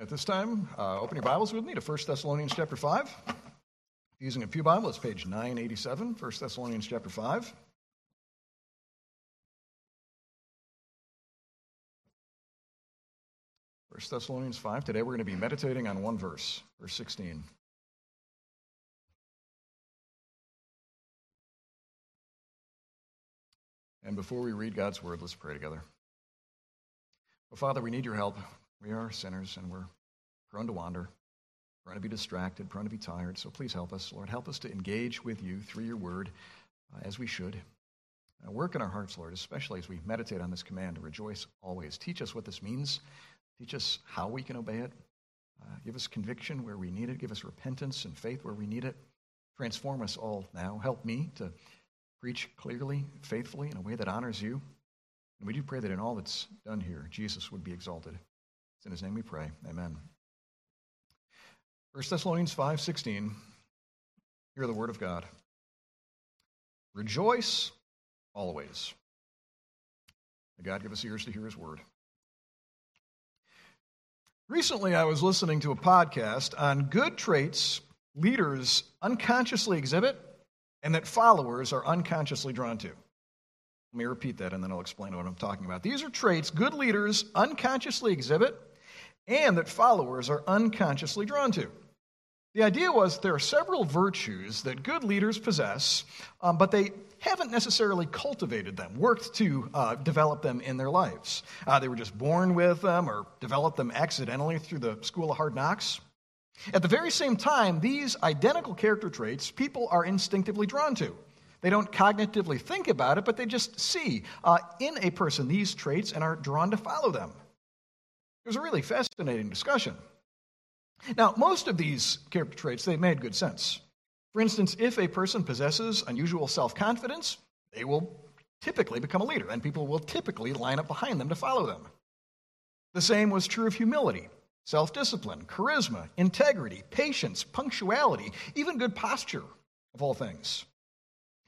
At this time, uh, open your Bibles with me to 1 Thessalonians chapter 5. Using a Pew Bible, it's page 987, 1 Thessalonians chapter 5. First Thessalonians 5. Today we're going to be meditating on one verse, verse 16. And before we read God's word, let's pray together. Well, Father, we need your help. We are sinners and we're prone to wander, prone to be distracted, prone to be tired. So please help us, Lord. Help us to engage with you through your word uh, as we should. Uh, work in our hearts, Lord, especially as we meditate on this command to rejoice always. Teach us what this means. Teach us how we can obey it. Uh, give us conviction where we need it. Give us repentance and faith where we need it. Transform us all now. Help me to preach clearly, faithfully, in a way that honors you. And we do pray that in all that's done here, Jesus would be exalted. It's in his name we pray. Amen. 1 Thessalonians 5:16 Hear the word of God. Rejoice always. May God give us ears to hear his word. Recently I was listening to a podcast on good traits leaders unconsciously exhibit and that followers are unconsciously drawn to. Let me repeat that and then I'll explain what I'm talking about. These are traits good leaders unconsciously exhibit and that followers are unconsciously drawn to. The idea was there are several virtues that good leaders possess, um, but they haven't necessarily cultivated them, worked to uh, develop them in their lives. Uh, they were just born with them or developed them accidentally through the school of hard knocks. At the very same time, these identical character traits people are instinctively drawn to. They don't cognitively think about it, but they just see uh, in a person these traits and are drawn to follow them. It was a really fascinating discussion. Now, most of these character traits, they made good sense. For instance, if a person possesses unusual self confidence, they will typically become a leader, and people will typically line up behind them to follow them. The same was true of humility, self discipline, charisma, integrity, patience, punctuality, even good posture, of all things.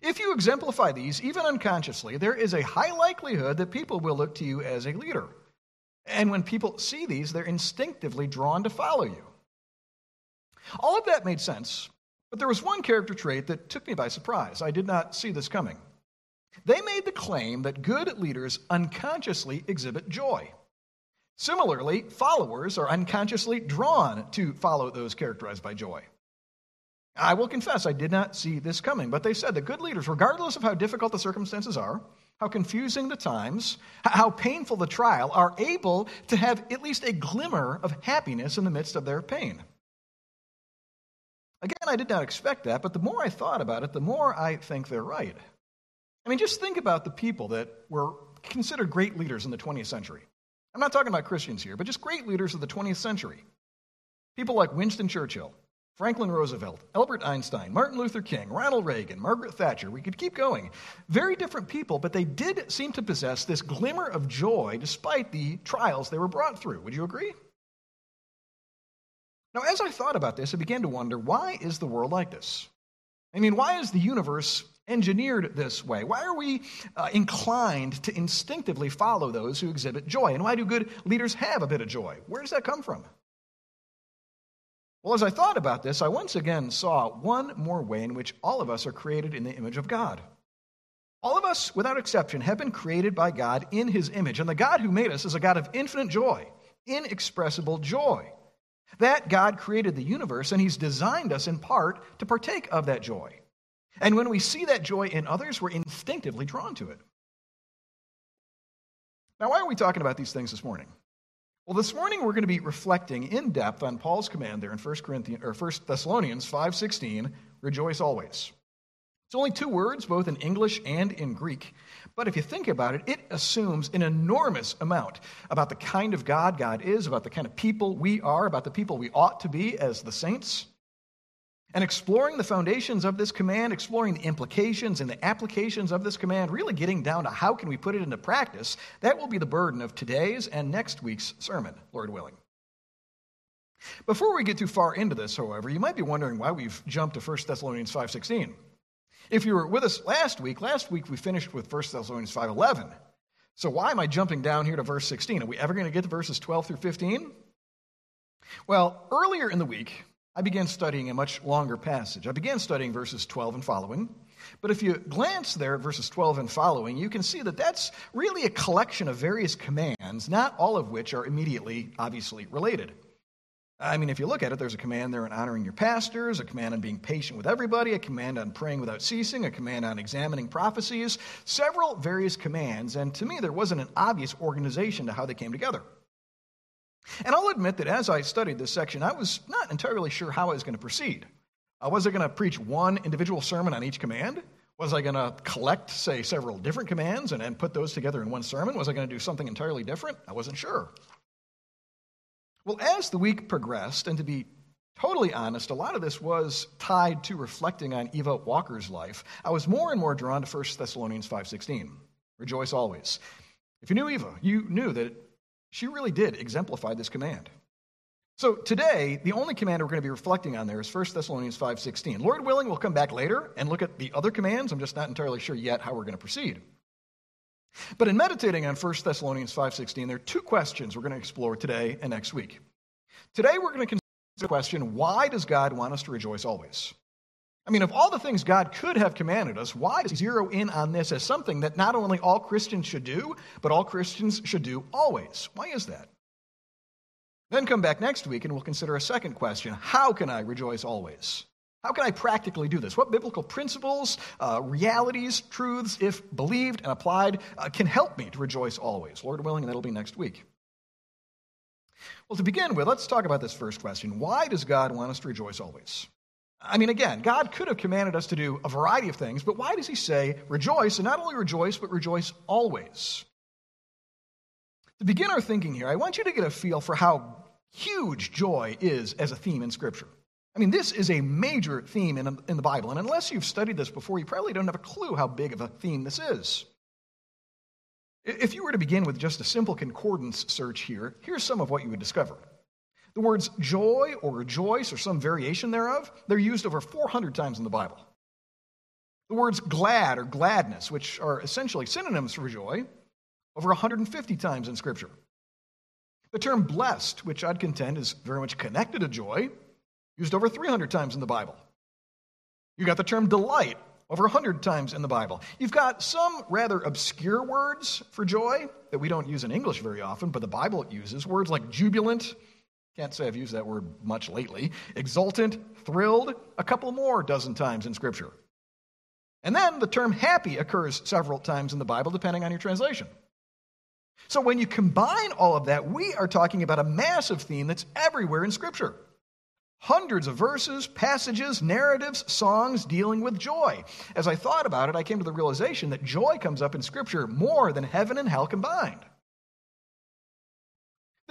If you exemplify these, even unconsciously, there is a high likelihood that people will look to you as a leader. And when people see these, they're instinctively drawn to follow you. All of that made sense, but there was one character trait that took me by surprise. I did not see this coming. They made the claim that good leaders unconsciously exhibit joy. Similarly, followers are unconsciously drawn to follow those characterized by joy. I will confess I did not see this coming, but they said that good leaders, regardless of how difficult the circumstances are, how confusing the times, how painful the trial, are able to have at least a glimmer of happiness in the midst of their pain. Again, I did not expect that, but the more I thought about it, the more I think they're right. I mean, just think about the people that were considered great leaders in the 20th century. I'm not talking about Christians here, but just great leaders of the 20th century. People like Winston Churchill, Franklin Roosevelt, Albert Einstein, Martin Luther King, Ronald Reagan, Margaret Thatcher. We could keep going. Very different people, but they did seem to possess this glimmer of joy despite the trials they were brought through. Would you agree? Now, as I thought about this, I began to wonder why is the world like this? I mean, why is the universe engineered this way? Why are we uh, inclined to instinctively follow those who exhibit joy? And why do good leaders have a bit of joy? Where does that come from? Well, as I thought about this, I once again saw one more way in which all of us are created in the image of God. All of us, without exception, have been created by God in his image. And the God who made us is a God of infinite joy, inexpressible joy. That God created the universe, and He's designed us in part to partake of that joy. And when we see that joy in others, we're instinctively drawn to it. Now, why are we talking about these things this morning? Well, this morning we're going to be reflecting in depth on Paul's command there in 1 Corinthians or 1 Thessalonians 5:16, rejoice always. It's only two words, both in English and in Greek. But if you think about it, it assumes an enormous amount about the kind of God God is, about the kind of people we are, about the people we ought to be as the saints. And exploring the foundations of this command, exploring the implications and the applications of this command, really getting down to how can we put it into practice, that will be the burden of today's and next week's sermon, Lord willing. Before we get too far into this, however, you might be wondering why we've jumped to 1 Thessalonians 5:16. If you were with us last week, last week we finished with 1 Thessalonians 5:11. So why am I jumping down here to verse 16? Are we ever going to get to verses 12 through 15? Well, earlier in the week, I began studying a much longer passage. I began studying verses 12 and following. But if you glance there at verses 12 and following, you can see that that's really a collection of various commands, not all of which are immediately, obviously related. I mean, if you look at it, there's a command there on honoring your pastors, a command on being patient with everybody, a command on praying without ceasing, a command on examining prophecies, several various commands, and to me, there wasn't an obvious organization to how they came together. And I'll admit that as I studied this section, I was not entirely sure how I was going to proceed. Uh, was I going to preach one individual sermon on each command? Was I going to collect, say, several different commands and, and put those together in one sermon? Was I going to do something entirely different? I wasn't sure. Well, as the week progressed, and to be totally honest, a lot of this was tied to reflecting on Eva Walker's life. I was more and more drawn to 1 Thessalonians 5:16. Rejoice always. If you knew Eva, you knew that she really did exemplify this command. So today, the only command we're going to be reflecting on there is 1 Thessalonians 5:16. Lord willing, we'll come back later and look at the other commands. I'm just not entirely sure yet how we're going to proceed. But in meditating on 1 Thessalonians 5:16, there are two questions we're going to explore today and next week. Today we're going to consider the question, why does God want us to rejoice always? I mean, of all the things God could have commanded us, why does he zero in on this as something that not only all Christians should do, but all Christians should do always? Why is that? Then come back next week and we'll consider a second question How can I rejoice always? How can I practically do this? What biblical principles, uh, realities, truths, if believed and applied, uh, can help me to rejoice always? Lord willing, and that'll be next week. Well, to begin with, let's talk about this first question. Why does God want us to rejoice always? I mean, again, God could have commanded us to do a variety of things, but why does He say rejoice, and not only rejoice, but rejoice always? To begin our thinking here, I want you to get a feel for how huge joy is as a theme in Scripture. I mean, this is a major theme in, in the Bible, and unless you've studied this before, you probably don't have a clue how big of a theme this is. If you were to begin with just a simple concordance search here, here's some of what you would discover. The words joy or rejoice or some variation thereof, they're used over 400 times in the Bible. The words glad or gladness, which are essentially synonyms for joy, over 150 times in Scripture. The term blessed, which I'd contend is very much connected to joy, used over 300 times in the Bible. You got the term delight over 100 times in the Bible. You've got some rather obscure words for joy that we don't use in English very often, but the Bible uses. Words like jubilant, can't say I've used that word much lately, exultant, thrilled, a couple more dozen times in Scripture. And then the term happy occurs several times in the Bible, depending on your translation. So when you combine all of that, we are talking about a massive theme that's everywhere in Scripture. Hundreds of verses, passages, narratives, songs dealing with joy. As I thought about it, I came to the realization that joy comes up in Scripture more than heaven and hell combined.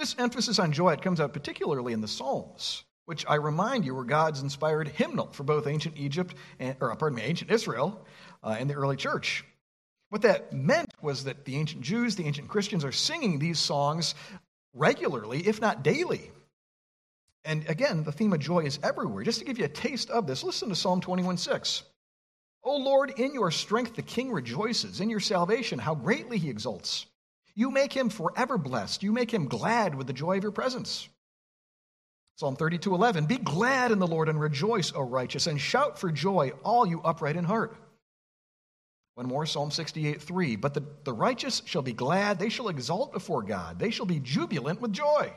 This emphasis on joy it comes out particularly in the Psalms, which I remind you were God's inspired hymnal for both ancient Egypt, and, or pardon me, ancient Israel, uh, and the early church. What that meant was that the ancient Jews, the ancient Christians, are singing these songs regularly, if not daily. And again, the theme of joy is everywhere. Just to give you a taste of this, listen to Psalm 21 6. O Lord, in your strength the king rejoices. In your salvation, how greatly he exults. You make him forever blessed. You make him glad with the joy of your presence. Psalm 32 11. Be glad in the Lord and rejoice, O righteous, and shout for joy, all you upright in heart. One more, Psalm 68 3. But the, the righteous shall be glad, they shall exult before God, they shall be jubilant with joy.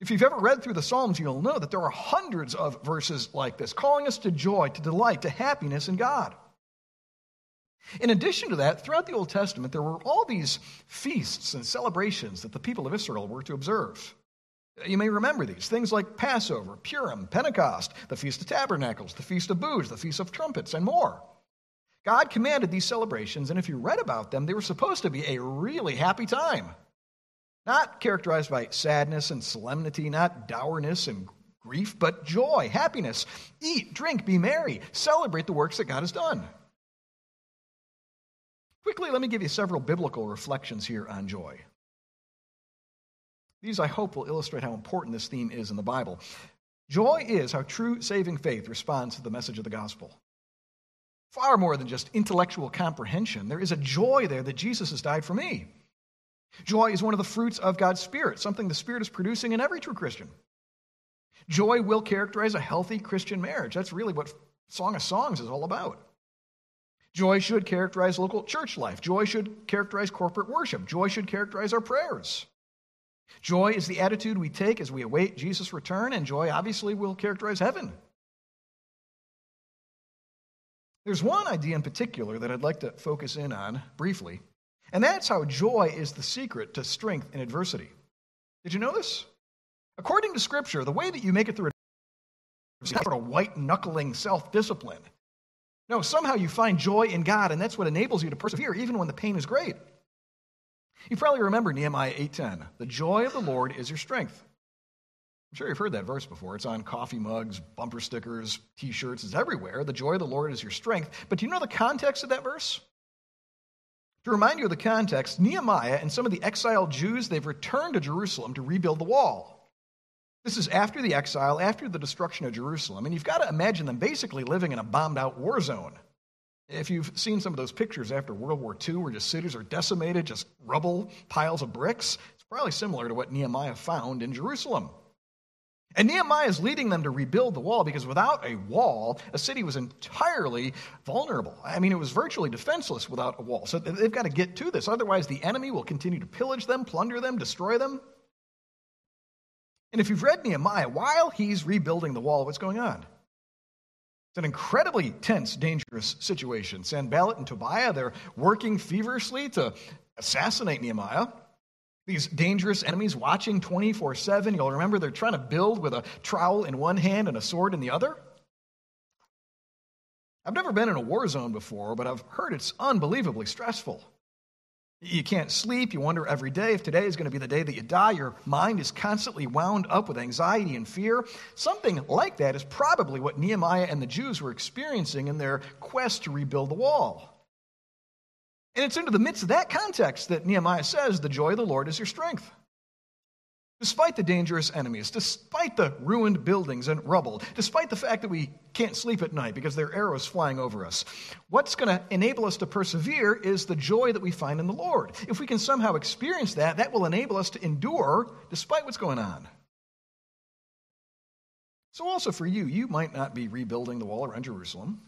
If you've ever read through the Psalms, you'll know that there are hundreds of verses like this, calling us to joy, to delight, to happiness in God. In addition to that, throughout the Old Testament, there were all these feasts and celebrations that the people of Israel were to observe. You may remember these things like Passover, Purim, Pentecost, the Feast of Tabernacles, the Feast of Booths, the Feast of Trumpets, and more. God commanded these celebrations, and if you read about them, they were supposed to be a really happy time. Not characterized by sadness and solemnity, not dourness and grief, but joy, happiness. Eat, drink, be merry, celebrate the works that God has done. Quickly, let me give you several biblical reflections here on joy. These, I hope, will illustrate how important this theme is in the Bible. Joy is how true saving faith responds to the message of the gospel. Far more than just intellectual comprehension, there is a joy there that Jesus has died for me. Joy is one of the fruits of God's Spirit, something the Spirit is producing in every true Christian. Joy will characterize a healthy Christian marriage. That's really what Song of Songs is all about. Joy should characterize local church life. Joy should characterize corporate worship. Joy should characterize our prayers. Joy is the attitude we take as we await Jesus' return, and joy obviously will characterize heaven. There's one idea in particular that I'd like to focus in on briefly, and that's how joy is the secret to strength in adversity. Did you know this? According to Scripture, the way that you make it through is sort of white knuckling self discipline. No, somehow you find joy in God, and that's what enables you to persevere, even when the pain is great. You probably remember Nehemiah 8:10. The joy of the Lord is your strength. I'm sure you've heard that verse before. It's on coffee mugs, bumper stickers, t-shirts, it's everywhere. The joy of the Lord is your strength. But do you know the context of that verse? To remind you of the context, Nehemiah and some of the exiled Jews, they've returned to Jerusalem to rebuild the wall. This is after the exile, after the destruction of Jerusalem. And you've got to imagine them basically living in a bombed out war zone. If you've seen some of those pictures after World War II where just cities are decimated, just rubble, piles of bricks, it's probably similar to what Nehemiah found in Jerusalem. And Nehemiah is leading them to rebuild the wall because without a wall, a city was entirely vulnerable. I mean, it was virtually defenseless without a wall. So they've got to get to this. Otherwise, the enemy will continue to pillage them, plunder them, destroy them. And if you've read Nehemiah, while he's rebuilding the wall, what's going on? It's an incredibly tense, dangerous situation. Sanballat and Tobiah, they're working feverishly to assassinate Nehemiah. These dangerous enemies watching 24 7. You'll remember they're trying to build with a trowel in one hand and a sword in the other. I've never been in a war zone before, but I've heard it's unbelievably stressful. You can't sleep. You wonder every day if today is going to be the day that you die. Your mind is constantly wound up with anxiety and fear. Something like that is probably what Nehemiah and the Jews were experiencing in their quest to rebuild the wall. And it's into the midst of that context that Nehemiah says, The joy of the Lord is your strength. Despite the dangerous enemies, despite the ruined buildings and rubble, despite the fact that we can't sleep at night because there are arrows flying over us, what's going to enable us to persevere is the joy that we find in the Lord. If we can somehow experience that, that will enable us to endure despite what's going on. So, also for you, you might not be rebuilding the wall around Jerusalem.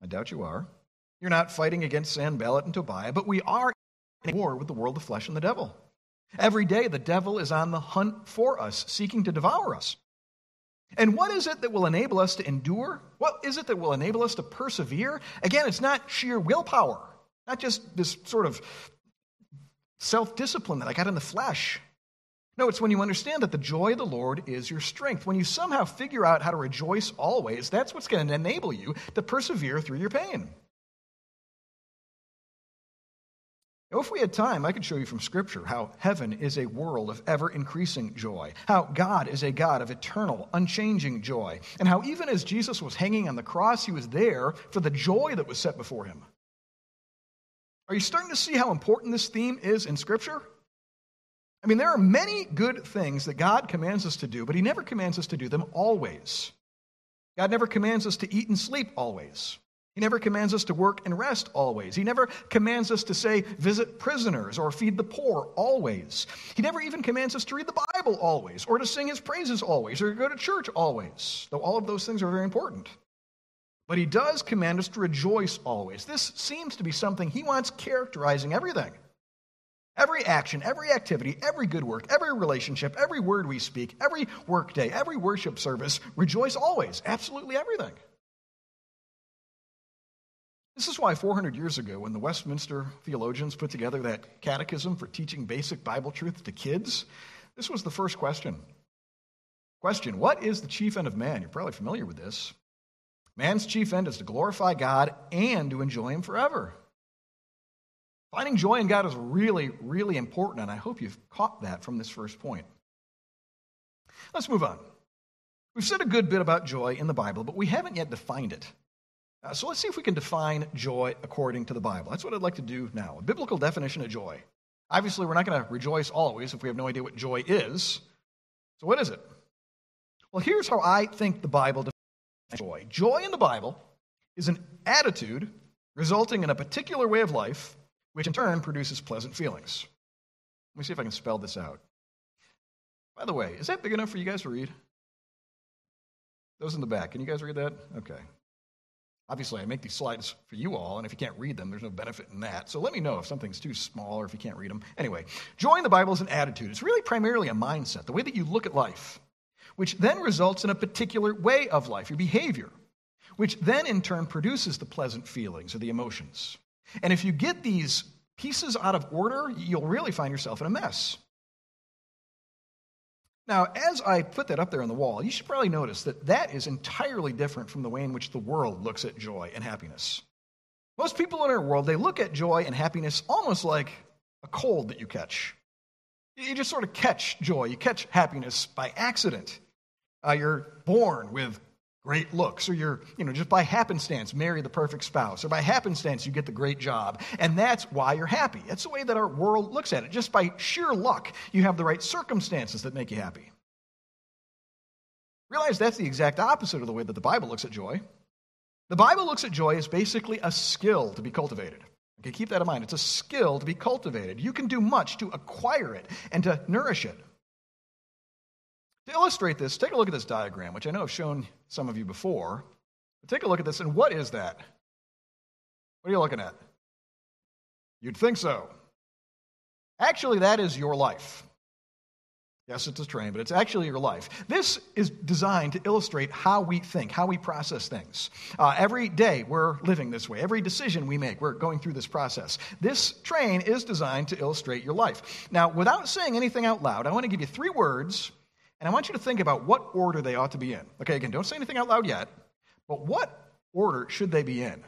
I doubt you are. You're not fighting against Sanballat and Tobiah, but we are in war with the world, the flesh, and the devil. Every day, the devil is on the hunt for us, seeking to devour us. And what is it that will enable us to endure? What is it that will enable us to persevere? Again, it's not sheer willpower, not just this sort of self discipline that I got in the flesh. No, it's when you understand that the joy of the Lord is your strength. When you somehow figure out how to rejoice always, that's what's going to enable you to persevere through your pain. Now, if we had time, I could show you from Scripture how heaven is a world of ever increasing joy, how God is a God of eternal, unchanging joy, and how even as Jesus was hanging on the cross, he was there for the joy that was set before him. Are you starting to see how important this theme is in Scripture? I mean, there are many good things that God commands us to do, but he never commands us to do them always. God never commands us to eat and sleep always. He never commands us to work and rest always. He never commands us to say, visit prisoners or feed the poor always. He never even commands us to read the Bible always, or to sing his praises always, or to go to church always, though all of those things are very important. But he does command us to rejoice always. This seems to be something he wants characterizing everything. Every action, every activity, every good work, every relationship, every word we speak, every workday, every worship service, rejoice always. Absolutely everything. This is why 400 years ago, when the Westminster theologians put together that catechism for teaching basic Bible truth to kids, this was the first question. Question What is the chief end of man? You're probably familiar with this. Man's chief end is to glorify God and to enjoy Him forever. Finding joy in God is really, really important, and I hope you've caught that from this first point. Let's move on. We've said a good bit about joy in the Bible, but we haven't yet defined it. Uh, so let's see if we can define joy according to the Bible. That's what I'd like to do now. A biblical definition of joy. Obviously, we're not going to rejoice always if we have no idea what joy is. So, what is it? Well, here's how I think the Bible defines joy joy in the Bible is an attitude resulting in a particular way of life, which in turn produces pleasant feelings. Let me see if I can spell this out. By the way, is that big enough for you guys to read? Those in the back, can you guys read that? Okay. Obviously, I make these slides for you all, and if you can't read them, there's no benefit in that. So let me know if something's too small or if you can't read them. Anyway, joy in the Bible is an attitude. It's really primarily a mindset, the way that you look at life, which then results in a particular way of life, your behavior, which then in turn produces the pleasant feelings or the emotions. And if you get these pieces out of order, you'll really find yourself in a mess. Now, as I put that up there on the wall, you should probably notice that that is entirely different from the way in which the world looks at joy and happiness. Most people in our world, they look at joy and happiness almost like a cold that you catch. You just sort of catch joy, you catch happiness by accident. Uh, you're born with great looks, or you're, you know, just by happenstance marry the perfect spouse, or by happenstance you get the great job, and that's why you're happy. That's the way that our world looks at it. Just by sheer luck, you have the right circumstances that make you happy. Realize that's the exact opposite of the way that the Bible looks at joy. The Bible looks at joy as basically a skill to be cultivated. Okay, keep that in mind. It's a skill to be cultivated. You can do much to acquire it and to nourish it. To illustrate this, take a look at this diagram, which I know I've shown some of you before. But take a look at this, and what is that? What are you looking at? You'd think so. Actually, that is your life. Yes, it's a train, but it's actually your life. This is designed to illustrate how we think, how we process things. Uh, every day we're living this way. Every decision we make, we're going through this process. This train is designed to illustrate your life. Now, without saying anything out loud, I want to give you three words and I want you to think about what order they ought to be in. Okay, again, don't say anything out loud yet, but what order should they be in?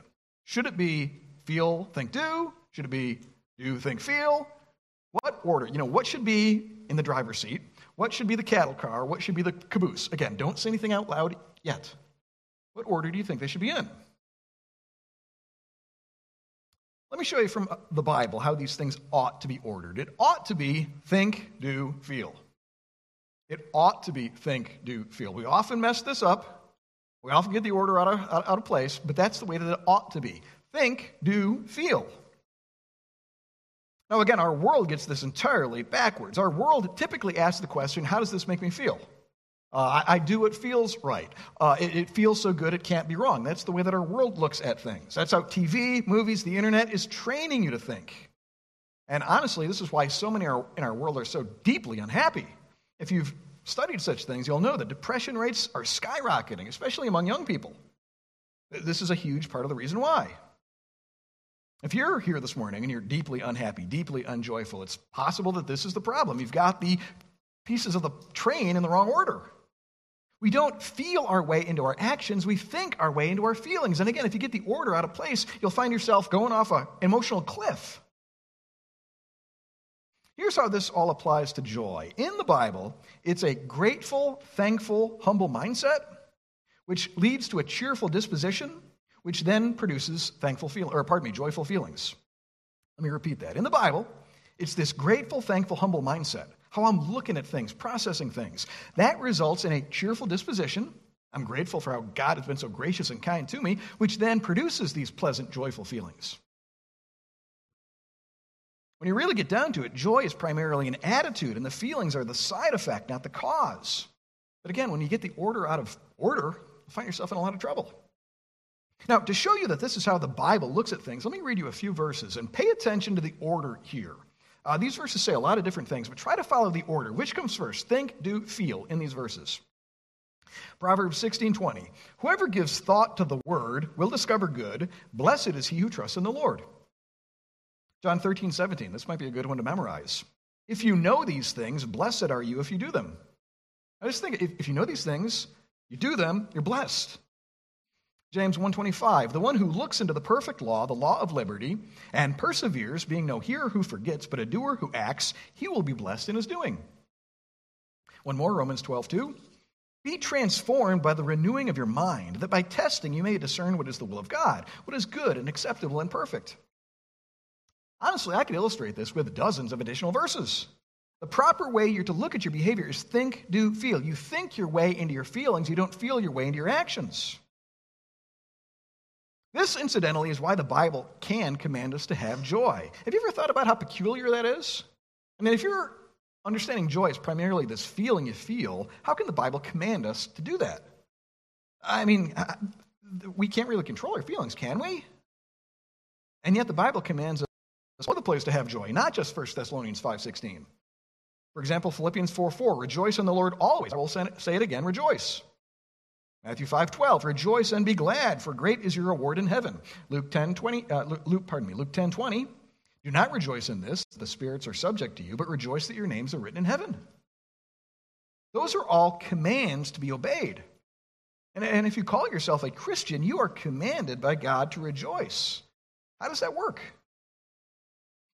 Should it be feel, think, do? Should it be do, think, feel? What order? You know, what should be in the driver's seat? What should be the cattle car? What should be the caboose? Again, don't say anything out loud yet. What order do you think they should be in? Let me show you from uh, the Bible how these things ought to be ordered. It ought to be think, do, feel. It ought to be think, do, feel. We often mess this up. We often get the order out of, out, of place, but that's the way that it ought to be. Think, do, feel. Now, again, our world gets this entirely backwards. Our world typically asks the question, How does this make me feel? Uh, I, I, do what feels right. Uh, it, it, feels so good it can't be wrong. That's the way that our world looks at things. That's how TV, movies, the internet is training you to think. And honestly, this is why so many in our world are so deeply unhappy. If you've studied such things, you'll know that depression rates are skyrocketing, especially among young people. This is a huge part of the reason why. If you're here this morning and you're deeply unhappy, deeply unjoyful, it's possible that this is the problem. You've got the pieces of the train in the wrong order. We don't feel our way into our actions, we think our way into our feelings. And again, if you get the order out of place, you'll find yourself going off an emotional cliff. Here's how this all applies to joy. In the Bible, it's a grateful, thankful, humble mindset, which leads to a cheerful disposition, which then produces thankful feel, or pardon me, joyful feelings. Let me repeat that. In the Bible, it's this grateful, thankful, humble mindset, how I'm looking at things, processing things. That results in a cheerful disposition. I'm grateful for how God has been so gracious and kind to me, which then produces these pleasant, joyful feelings. When you really get down to it, joy is primarily an attitude, and the feelings are the side effect, not the cause. But again, when you get the order out of order, you find yourself in a lot of trouble. Now, to show you that this is how the Bible looks at things, let me read you a few verses and pay attention to the order here. Uh, these verses say a lot of different things, but try to follow the order. Which comes first? Think, do, feel in these verses. Proverbs 16:20. Whoever gives thought to the word will discover good. Blessed is he who trusts in the Lord. John 13, 17. This might be a good one to memorize. If you know these things, blessed are you if you do them. I just think if, if you know these things, you do them, you're blessed. James 125, the one who looks into the perfect law, the law of liberty, and perseveres, being no hearer who forgets, but a doer who acts, he will be blessed in his doing. One more, Romans 12, 2. Be transformed by the renewing of your mind, that by testing you may discern what is the will of God, what is good and acceptable and perfect. Honestly, I could illustrate this with dozens of additional verses. The proper way you're to look at your behavior is think, do, feel. You think your way into your feelings, you don't feel your way into your actions. This, incidentally, is why the Bible can command us to have joy. Have you ever thought about how peculiar that is? I mean, if you're understanding joy is primarily this feeling you feel, how can the Bible command us to do that? I mean, uh, we can't really control our feelings, can we? And yet the Bible commands us other place to have joy, not just 1 Thessalonians 5.16. For example, Philippians 4 4, rejoice in the Lord always. I will say it again, rejoice. Matthew 5 12, rejoice and be glad, for great is your reward in heaven. Luke 10 20, uh, Luke, pardon me, Luke 10 20, do not rejoice in this, the spirits are subject to you, but rejoice that your names are written in heaven. Those are all commands to be obeyed. And, and if you call yourself a Christian, you are commanded by God to rejoice. How does that work?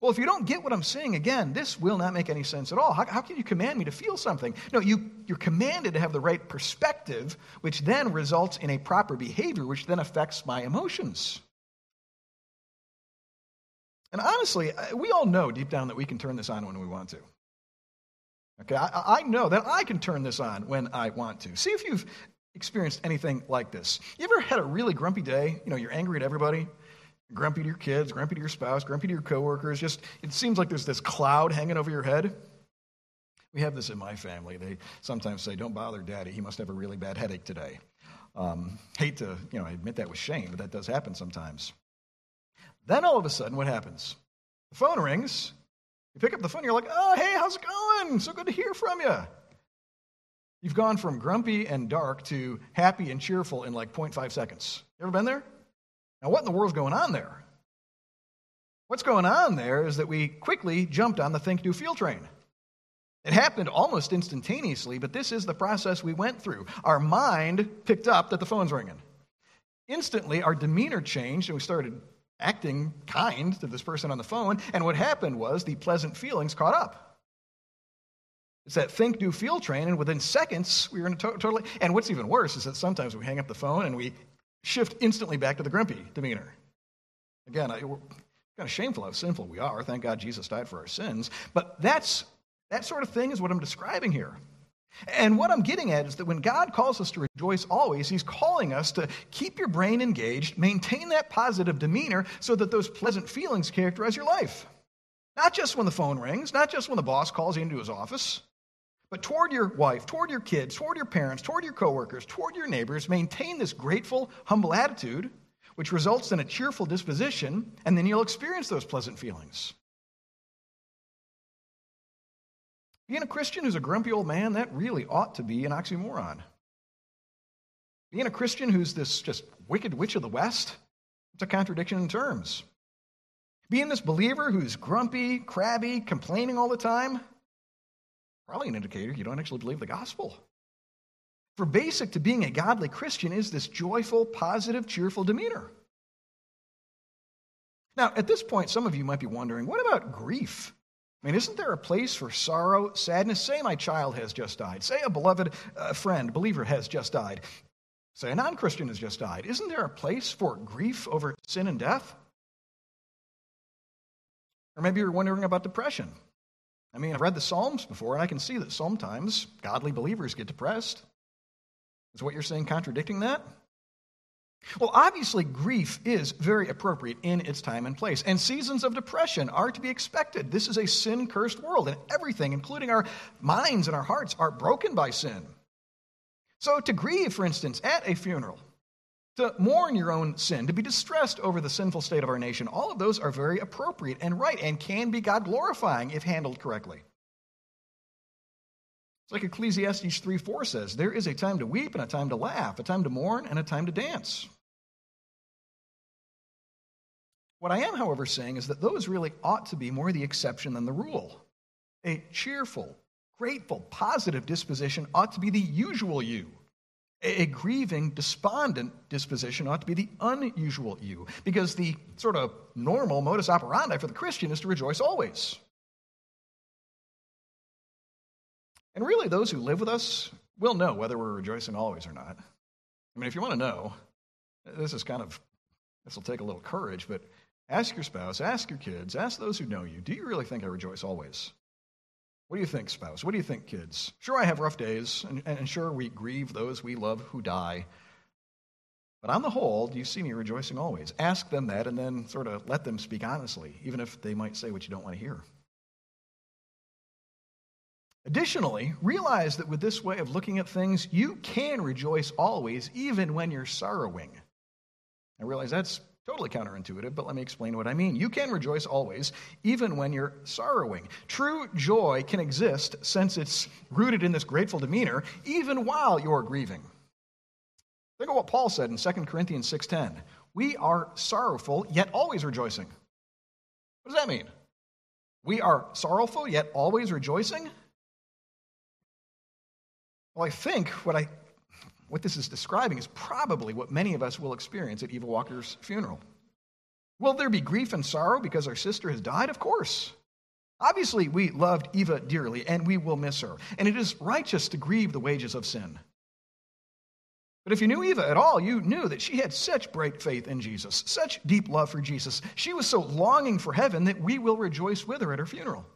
Well, if you don't get what I'm saying, again, this will not make any sense at all. How, how, can you command me to feel something? No, you, you're commanded to have the right perspective, which then results in a proper behavior, which then affects my emotions. And honestly, we all know deep down that we can turn this on when we want to. Okay, I, I know that I can turn this on when I want to. See if you've experienced anything like this. You ever had a really grumpy day? You know, you're angry at everybody grumpy to your kids, grumpy to your spouse, grumpy to your coworkers. Just it seems like there's this cloud hanging over your head. We have this in my family. They sometimes say, "Don't bother Daddy. He must have a really bad headache today." Um, hate to you know admit that with shame, but that does happen sometimes. Then all of a sudden, what happens? The phone rings. You pick up the phone. You're like, "Oh, hey, how's it going? So good to hear from you." You've gone from grumpy and dark to happy and cheerful in like 0.5 seconds. You ever been there? Now, what in the world's going on there? What's going on there is that we quickly jumped on the think, do, feel train. It happened almost instantaneously, but this is the process we went through. Our mind picked up that the phone's ringing. Instantly, our demeanor changed, and we started acting kind to this person on the phone. And what happened was the pleasant feelings caught up. It's that think, do, feel train, and within seconds, we were in a to- totally. And what's even worse is that sometimes we hang up the phone and we shift instantly back to the grumpy demeanor. Again, I, we're kind of shameful how sinful we are. Thank God Jesus died for our sins. But that's, that sort of thing is what I'm describing here. And what I'm getting at is that when God calls us to rejoice always, He's calling us to keep your brain engaged, maintain that positive demeanor so that those pleasant feelings characterize your life. Not just when the phone rings, not just when the boss calls you into his office, but toward your wife, toward your kids, toward your parents, toward your coworkers, toward your neighbors, maintain this grateful, humble attitude, which results in a cheerful disposition, and then you'll experience those pleasant feelings. Being a Christian who's a grumpy old man, that really ought to be an oxymoron. Being a Christian who's this just wicked witch of the West, it's a contradiction in terms. Being this believer who's grumpy, crabby, complaining all the time, Probably an indicator you don't actually believe the gospel. For basic to being a godly Christian is this joyful, positive, cheerful demeanor. Now, at this point, some of you might be wondering what about grief? I mean, isn't there a place for sorrow, sadness? Say my child has just died. Say a beloved uh, friend, believer, has just died. Say a non Christian has just died. Isn't there a place for grief over sin and death? Or maybe you're wondering about depression. I mean, I've read the Psalms before, and I can see that sometimes godly believers get depressed. Is what you're saying contradicting that? Well, obviously, grief is very appropriate in its time and place, and seasons of depression are to be expected. This is a sin cursed world, and everything, including our minds and our hearts, are broken by sin. So, to grieve, for instance, at a funeral, to mourn your own sin, to be distressed over the sinful state of our nation, all of those are very appropriate and right and can be God glorifying if handled correctly. It's like Ecclesiastes 3 4 says there is a time to weep and a time to laugh, a time to mourn and a time to dance. What I am, however, saying is that those really ought to be more the exception than the rule. A cheerful, grateful, positive disposition ought to be the usual you. A grieving, despondent disposition ought to be the unusual you, because the sort of normal modus operandi for the Christian is to rejoice always. And really, those who live with us will know whether we're rejoicing always or not. I mean, if you want to know, this is kind of, this will take a little courage, but ask your spouse, ask your kids, ask those who know you, do you really think I rejoice always? What do you think, spouse? What do you think, kids? Sure, I have rough days, and, and sure, we grieve those we love who die. But on the whole, do you see me rejoicing always? Ask them that and then sort of let them speak honestly, even if they might say what you don't want to hear. Additionally, realize that with this way of looking at things, you can rejoice always, even when you're sorrowing. I realize that's totally counterintuitive, but let me explain what I mean. You can rejoice always, even when you're sorrowing. True joy can exist since it's rooted in this grateful demeanor, even while you're grieving. Think of what Paul said in 2 Corinthians 6:10. We are sorrowful, yet always rejoicing. What does that mean? We are sorrowful, yet always rejoicing? Well, I think what, I, what this is describing is probably what many of us will experience at Eva Walker's funeral. Will there be grief and sorrow because our sister has died? Of course. Obviously, we loved Eva dearly, and we will miss her. And it is righteous to grieve the wages of sin. But if you knew Eva at all, you knew that she had such great faith in Jesus, such deep love for Jesus. She was so longing for heaven that we will rejoice with her at her funeral.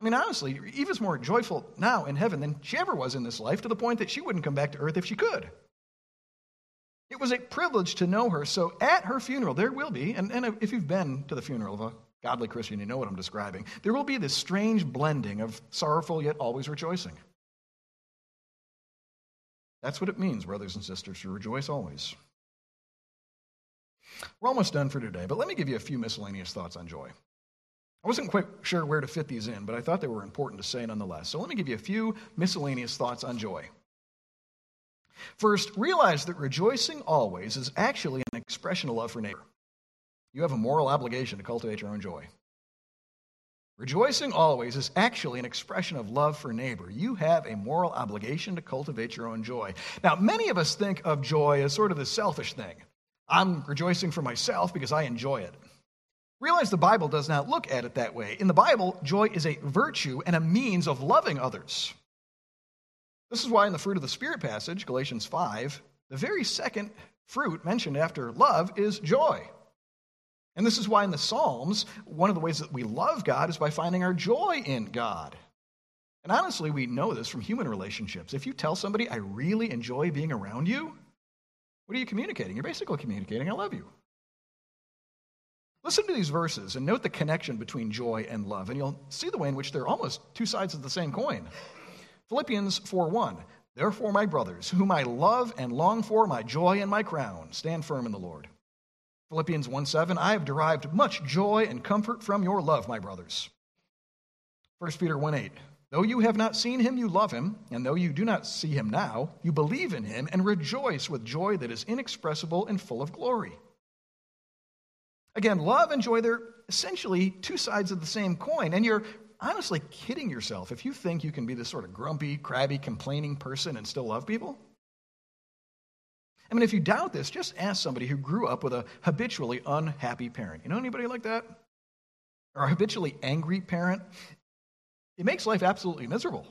I mean, honestly, Eva's more joyful now in heaven than she ever was in this life, to the point that she wouldn't come back to earth if she could. It was a privilege to know her. So at her funeral, there will be, and, and if you've been to the funeral of a godly Christian, you know what I'm describing, there will be this strange blending of sorrowful yet always rejoicing. That's what it means, brothers and sisters, to rejoice always. We're almost done for today, but let me give you a few miscellaneous thoughts on joy. I wasn't quite sure where to fit these in, but I thought they were important to say nonetheless. So let me give you a few miscellaneous thoughts on joy. First, realize that rejoicing always is actually an expression of love for neighbor. You have a moral obligation to cultivate your own joy. Rejoicing always is actually an expression of love for neighbor. You have a moral obligation to cultivate your own joy. Now, many of us think of joy as sort of the selfish thing. I'm rejoicing for myself because I enjoy it. Realize the Bible does not look at it that way. In the Bible, joy is a virtue and a means of loving others. This is why in the fruit of the Spirit passage, Galatians 5, the very second fruit mentioned after love is joy. And this is why in the Psalms, one of the ways that we love God is by finding our joy in God. And honestly, we know this from human relationships. If you tell somebody, I really enjoy being around you, what are you communicating? You're basically communicating, I love you. Listen to these verses and note the connection between joy and love, and you'll see the way in which they're almost two sides of the same coin. Philippians 4 1. Therefore, my brothers, whom I love and long for, my joy and my crown, stand firm in the Lord. Philippians 1 7, I have derived much joy and comfort from your love, my brothers. 1 Peter 1 8, though you have not seen him, you love him, and though you do not see him now, you believe in him and rejoice with joy that is inexpressible and full of glory. Again, love and joy, they're essentially two sides of the same coin, and you're honestly kidding yourself if you think you can be this sort of grumpy, crabby, complaining person and still love people. I mean, if you doubt this, just ask somebody who grew up with a habitually unhappy parent. You know anybody like that? Or a habitually angry parent? It makes life absolutely miserable.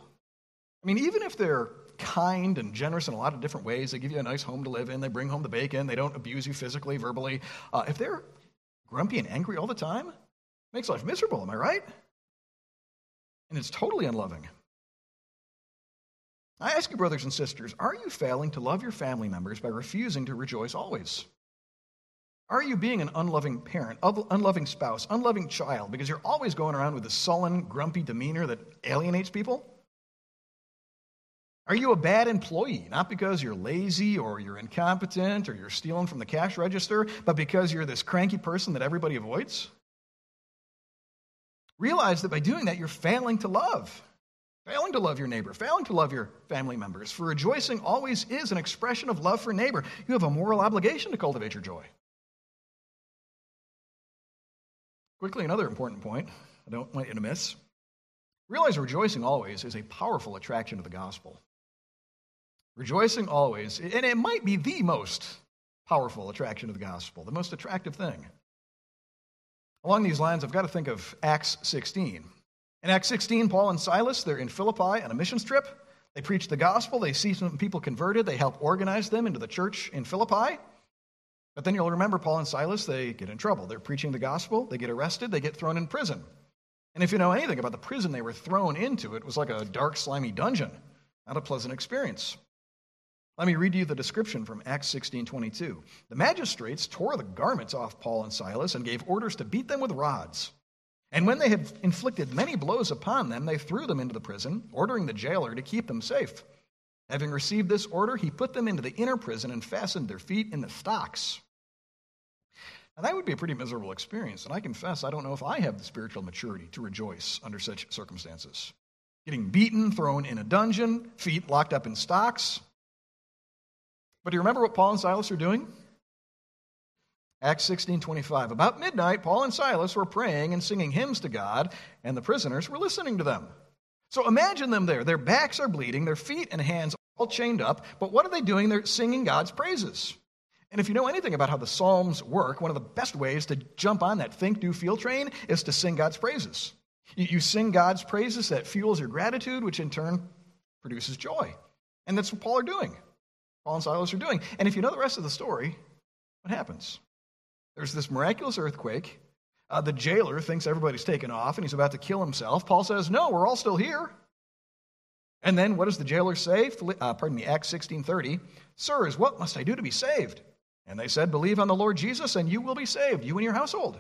I mean, even if they're kind and generous in a lot of different ways, they give you a nice home to live in, they bring home the bacon, they don't abuse you physically, verbally. Uh, if they're grumpy and angry all the time, makes life miserable, am I right? And it's totally unloving. I ask you, brothers and sisters, are you failing to love your family members by refusing to rejoice always? Are you being an unloving parent, unloving spouse, unloving child because you're always going around with a sullen, grumpy demeanor that alienates people? Are you a bad employee, not because you're lazy or you're incompetent or you're stealing from the cash register, but because you're this cranky person that everybody avoids? Realize that by doing that, you're failing to love failing to love your neighbor, failing to love your family members. For rejoicing always is an expression of love for neighbor. You have a moral obligation to cultivate your joy. Quickly, another important point I don't want you to miss. Realize rejoicing always is a powerful attraction to the gospel. Rejoicing always, and it might be the most powerful attraction of the gospel, the most attractive thing. Along these lines, I've got to think of Acts 16. In Acts 16, Paul and Silas, they're in Philippi on a missions trip. They preach the gospel. They see some people converted. They help organize them into the church in Philippi. But then you'll remember Paul and Silas, they get in trouble. They're preaching the gospel. They get arrested. They get thrown in prison. And if you know anything about the prison they were thrown into, it was like a dark, slimy dungeon. Not a pleasant experience. Let me read you the description from Acts 16:22. The magistrates tore the garments off Paul and Silas and gave orders to beat them with rods. And when they had inflicted many blows upon them, they threw them into the prison, ordering the jailer to keep them safe. Having received this order, he put them into the inner prison and fastened their feet in the stocks. Now, that would be a pretty miserable experience, and I confess I don't know if I have the spiritual maturity to rejoice under such circumstances. Getting beaten, thrown in a dungeon, feet locked up in stocks. But do you remember what Paul and Silas are doing? Acts 16 25. About midnight, Paul and Silas were praying and singing hymns to God, and the prisoners were listening to them. So imagine them there. Their backs are bleeding, their feet and hands all chained up, but what are they doing? They're singing God's praises. And if you know anything about how the Psalms work, one of the best ways to jump on that think, do, feel train is to sing God's praises. You, sing God's praises, that fuels your gratitude, which in turn produces joy. And that's what Paul are doing. Paul and Silas are doing. And if you know the rest of the story, what happens? There's this miraculous earthquake. Uh, the jailer thinks everybody's taken off and he's about to kill himself. Paul says, No, we're all still here. And then what does the jailer say? Uh, pardon me, Acts 16:30. Sirs, what must I do to be saved? And they said, Believe on the Lord Jesus, and you will be saved, you and your household.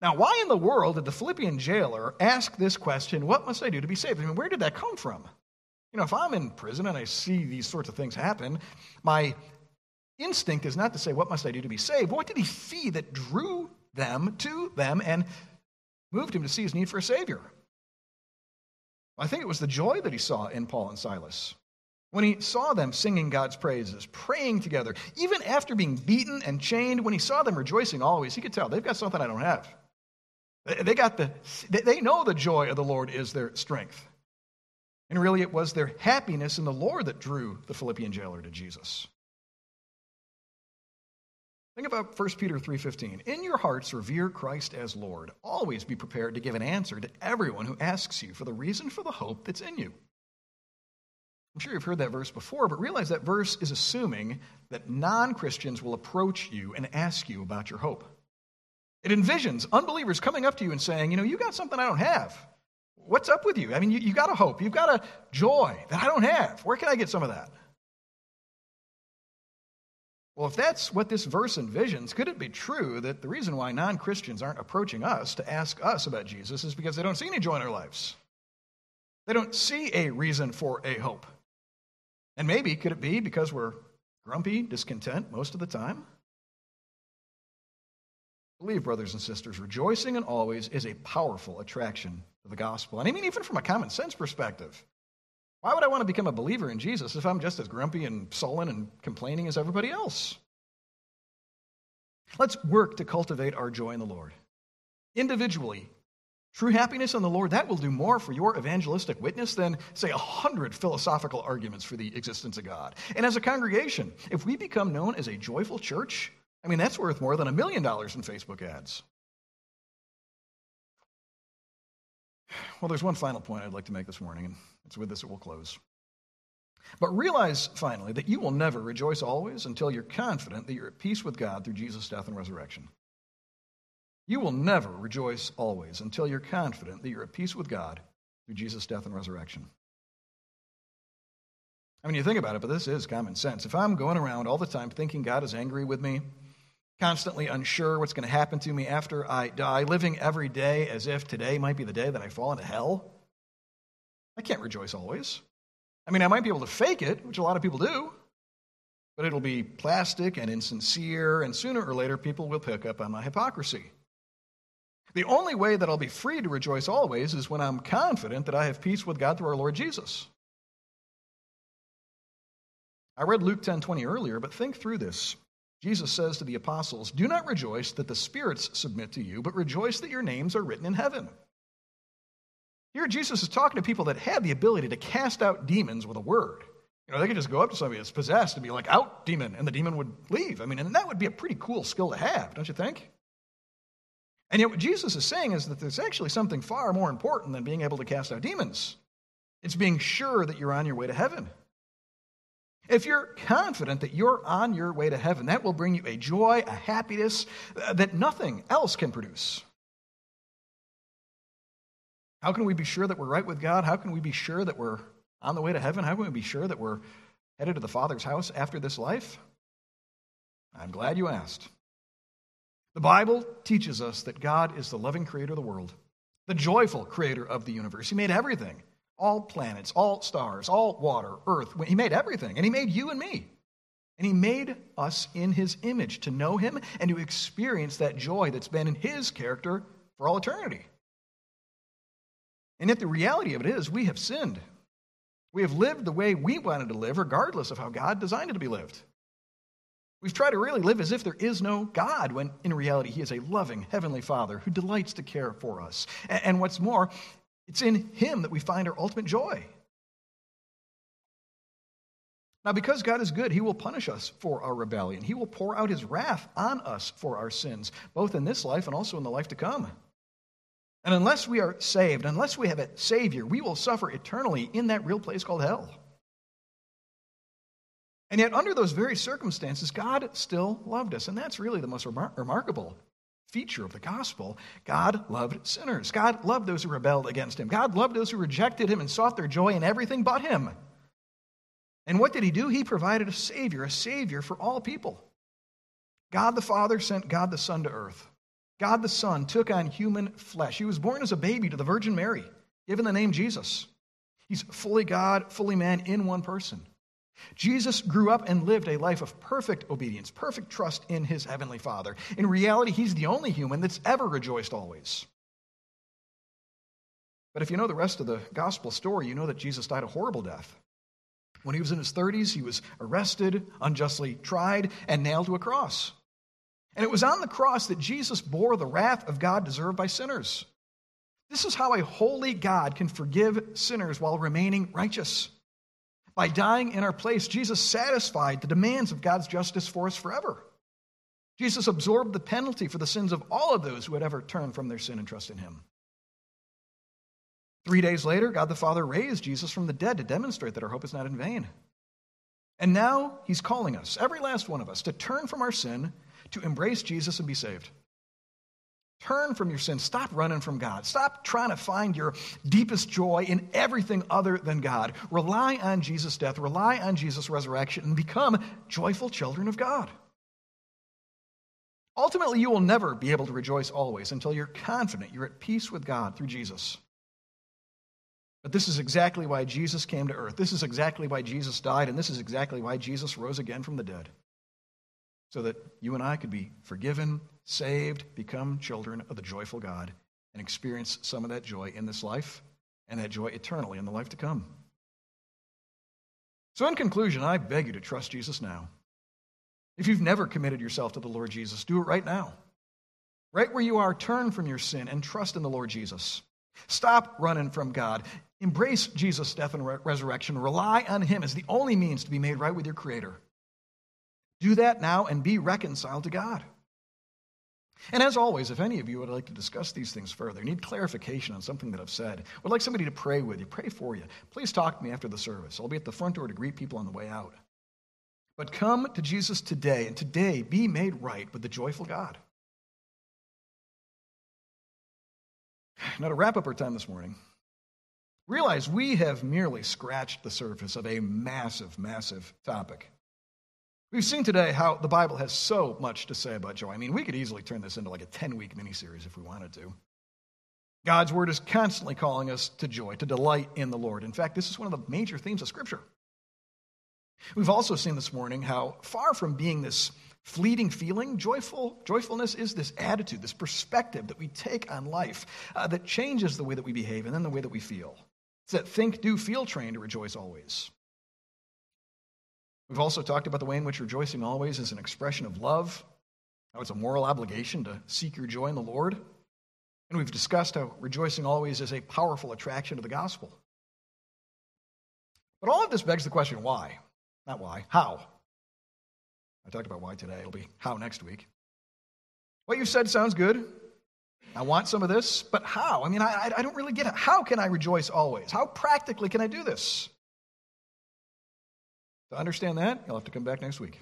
Now, why in the world did the Philippian jailer ask this question, What must I do to be saved? I mean, where did that come from? You know, if I'm in prison and I see these sorts of things happen, my instinct is not to say, What must I do to be saved? What did he see that drew them to them and moved him to see his need for a Savior? I think it was the joy that he saw in Paul and Silas. When he saw them singing God's praises, praying together, even after being beaten and chained, when he saw them rejoicing always, he could tell they've got something I don't have. They got the they know the joy of the Lord is their strength. And really it was their happiness in the Lord that drew the Philippian jailer to Jesus. Think about 1 Peter 3:15. In your hearts revere Christ as Lord. Always be prepared to give an answer to everyone who asks you for the reason for the hope that's in you. I'm sure you've heard that verse before, but realize that verse is assuming that non-Christians will approach you and ask you about your hope. It envisions unbelievers coming up to you and saying, "You know, you got something I don't have. What's up with you? I mean, you, you got a hope. You've got a joy that I don't have. Where can I get some of that?" Well, if that's what this verse envisions, could it be true that the reason why non Christians aren't approaching us to ask us about Jesus is because they don't see any joy in our lives? They don't see a reason for a hope. And maybe could it be because we're grumpy, discontent most of the time? Believe, brothers and sisters, rejoicing and always is a powerful attraction to the gospel. And I mean, even from a common sense perspective. Why would I want to become a believer in Jesus if I'm just as grumpy and sullen and complaining as everybody else? Let's work to cultivate our joy in the Lord. Individually, true happiness in the Lord, that will do more for your evangelistic witness than, say, a hundred philosophical arguments for the existence of God. And as a congregation, if we become known as a joyful church, I mean, that's worth more than a million dollars in Facebook ads. Well, there's one final point I'd like to make this morning, and it's with this that we'll close. But realize finally that you will never rejoice always until you're confident that you're at peace with God through Jesus' death and resurrection. You will never rejoice always until you're confident that you're at peace with God through Jesus' death and resurrection. I mean, you think about it, but this is common sense. If I'm going around all the time thinking God is angry with me, constantly unsure what's going to happen to me after I die, living every day as if today might be the day that I fall into hell, I can't rejoice always. I mean, I might be able to fake it, which a lot of people do, but it'll be plastic and insincere, and sooner or later people will pick up on my hypocrisy. The only way that I'll be free to rejoice always is when I'm confident that I have peace with God through our Lord Jesus. I read Luke 10:20 earlier, but think through this. Jesus says to the apostles, "Do not rejoice that the spirits submit to you, but rejoice that your names are written in heaven." Here, Jesus is talking to people that had the ability to cast out demons with a word. You know, they could just go up to somebody that's possessed and be like, out, demon, and the demon would leave. I mean, and that would be a pretty cool skill to have, don't you think? And yet, what Jesus is saying is that there's actually something far more important than being able to cast out demons. It's being sure that you're on your way to heaven. If you're confident that you're on your way to heaven, that will bring you a joy, a happiness uh, that nothing else can produce. How can we be sure that we're right with God? How can we be sure that we're on the way to heaven? How can we be sure that we're headed to the Father's house after this life? I'm glad you asked. The Bible teaches us that God is the loving creator of the world, the joyful creator of the universe. He made everything all planets, all stars, all water, earth. He made everything, and He made you and me. And He made us in His image to know Him and to experience that joy that's been in His character for all eternity. And yet, the reality of it is, we have sinned. We have lived the way we wanted to live, regardless of how God designed it to be lived. We've tried to really live as if there is no God, when in reality, He is a loving Heavenly Father who delights to care for us. And what's more, it's in Him that we find our ultimate joy. Now, because God is good, He will punish us for our rebellion. He will pour out His wrath on us for our sins, both in this life and also in the life to come. And unless we are saved, unless we have a Savior, we will suffer eternally in that real place called hell. And yet, under those very circumstances, God still loved us. And that's really the most remar- remarkable feature of the gospel. God loved sinners. God loved those who rebelled against him. God loved those who rejected him and sought their joy in everything but him. And what did he do? He provided a Savior, a Savior for all people. God the Father sent God the Son to earth. God the Son took on human flesh. He was born as a baby to the Virgin Mary, given the name Jesus. He's fully God, fully man in one person. Jesus grew up and lived a life of perfect obedience, perfect trust in his heavenly Father. In reality, he's the only human that's ever rejoiced always. But if you know the rest of the gospel story, you know that Jesus died a horrible death. When he was in his 30s, he was arrested, unjustly tried, and nailed to a cross. And it was on the cross that Jesus bore the wrath of God deserved by sinners. This is how a holy God can forgive sinners while remaining righteous. By dying in our place, Jesus satisfied the demands of God's justice for us forever. Jesus absorbed the penalty for the sins of all of those who had ever turned from their sin and trust in him. Three days later, God the Father raised Jesus from the dead to demonstrate that our hope is not in vain. And now he's calling us, every last one of us, to turn from our sin, to embrace Jesus and be saved. Turn from your sin. Stop running from God. Stop trying to find your deepest joy in everything other than God. Rely on Jesus' death, rely on Jesus' resurrection, and become joyful children of God. Ultimately, you will never be able to rejoice always until you're confident you're at peace with God through Jesus. But this is exactly why Jesus came to earth. This is exactly why Jesus died, and this is exactly why Jesus rose again from the dead. So that you and I could be forgiven, saved, become children of the joyful God, and experience some of that joy in this life and that joy eternally in the life to come. So, in conclusion, I beg you to trust Jesus now. If you've never committed yourself to the Lord Jesus, do it right now. Right where you are, turn from your sin and trust in the Lord Jesus. Stop running from God. Embrace Jesus' death and re- resurrection. Rely on Him as the only means to be made right with your Creator. Do that now and be reconciled to God. And as always, if any of you would like to discuss these things further, need clarification on something that I've said, would like somebody to pray with you, pray for you, please talk to me after the service. I'll be at the front door to greet people on the way out. But come to Jesus today, and today be made right with the joyful God. Now, to wrap up our time this morning, realize we have merely scratched the surface of a massive, massive topic. We've seen today how the Bible has so much to say about joy. I mean, we could easily turn this into like a 10 week miniseries if we wanted to. God's word is constantly calling us to joy, to delight in the Lord. In fact, this is one of the major themes of Scripture. We've also seen this morning how far from being this fleeting feeling, joyful joyfulness is this attitude, this perspective that we take on life uh, that changes the way that we behave and then the way that we feel. It's that think, do, feel train to rejoice always. We've also talked about the way in which rejoicing always is an expression of love, how it's a moral obligation to seek your joy in the Lord. And we've discussed how rejoicing always is a powerful attraction to the gospel. But all of this begs the question why? Not why, how? I talked about why today. It'll be how next week. What you said sounds good. I want some of this, but how? I mean, I, I don't really get it. How can I rejoice always? How practically can I do this? To understand that, you'll have to come back next week.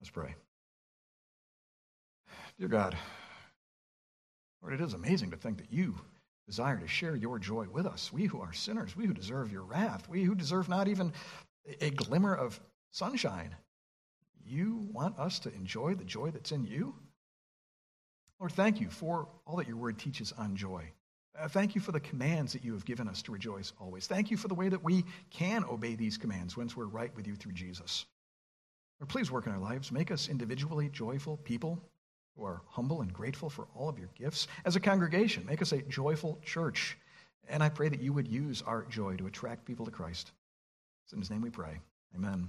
Let's pray. Dear God, Lord, it is amazing to think that you desire to share your joy with us. We who are sinners, we who deserve your wrath, we who deserve not even a glimmer of sunshine. you want us to enjoy the joy that's in you. Lord, thank you for all that your word teaches on joy. Uh, thank you for the commands that you have given us to rejoice always. Thank you for the way that we can obey these commands once we're right with you through Jesus. Lord, please work in our lives. Make us individually joyful people who are humble and grateful for all of your gifts. As a congregation, make us a joyful church. And I pray that you would use our joy to attract people to Christ. It's in his name we pray. Amen.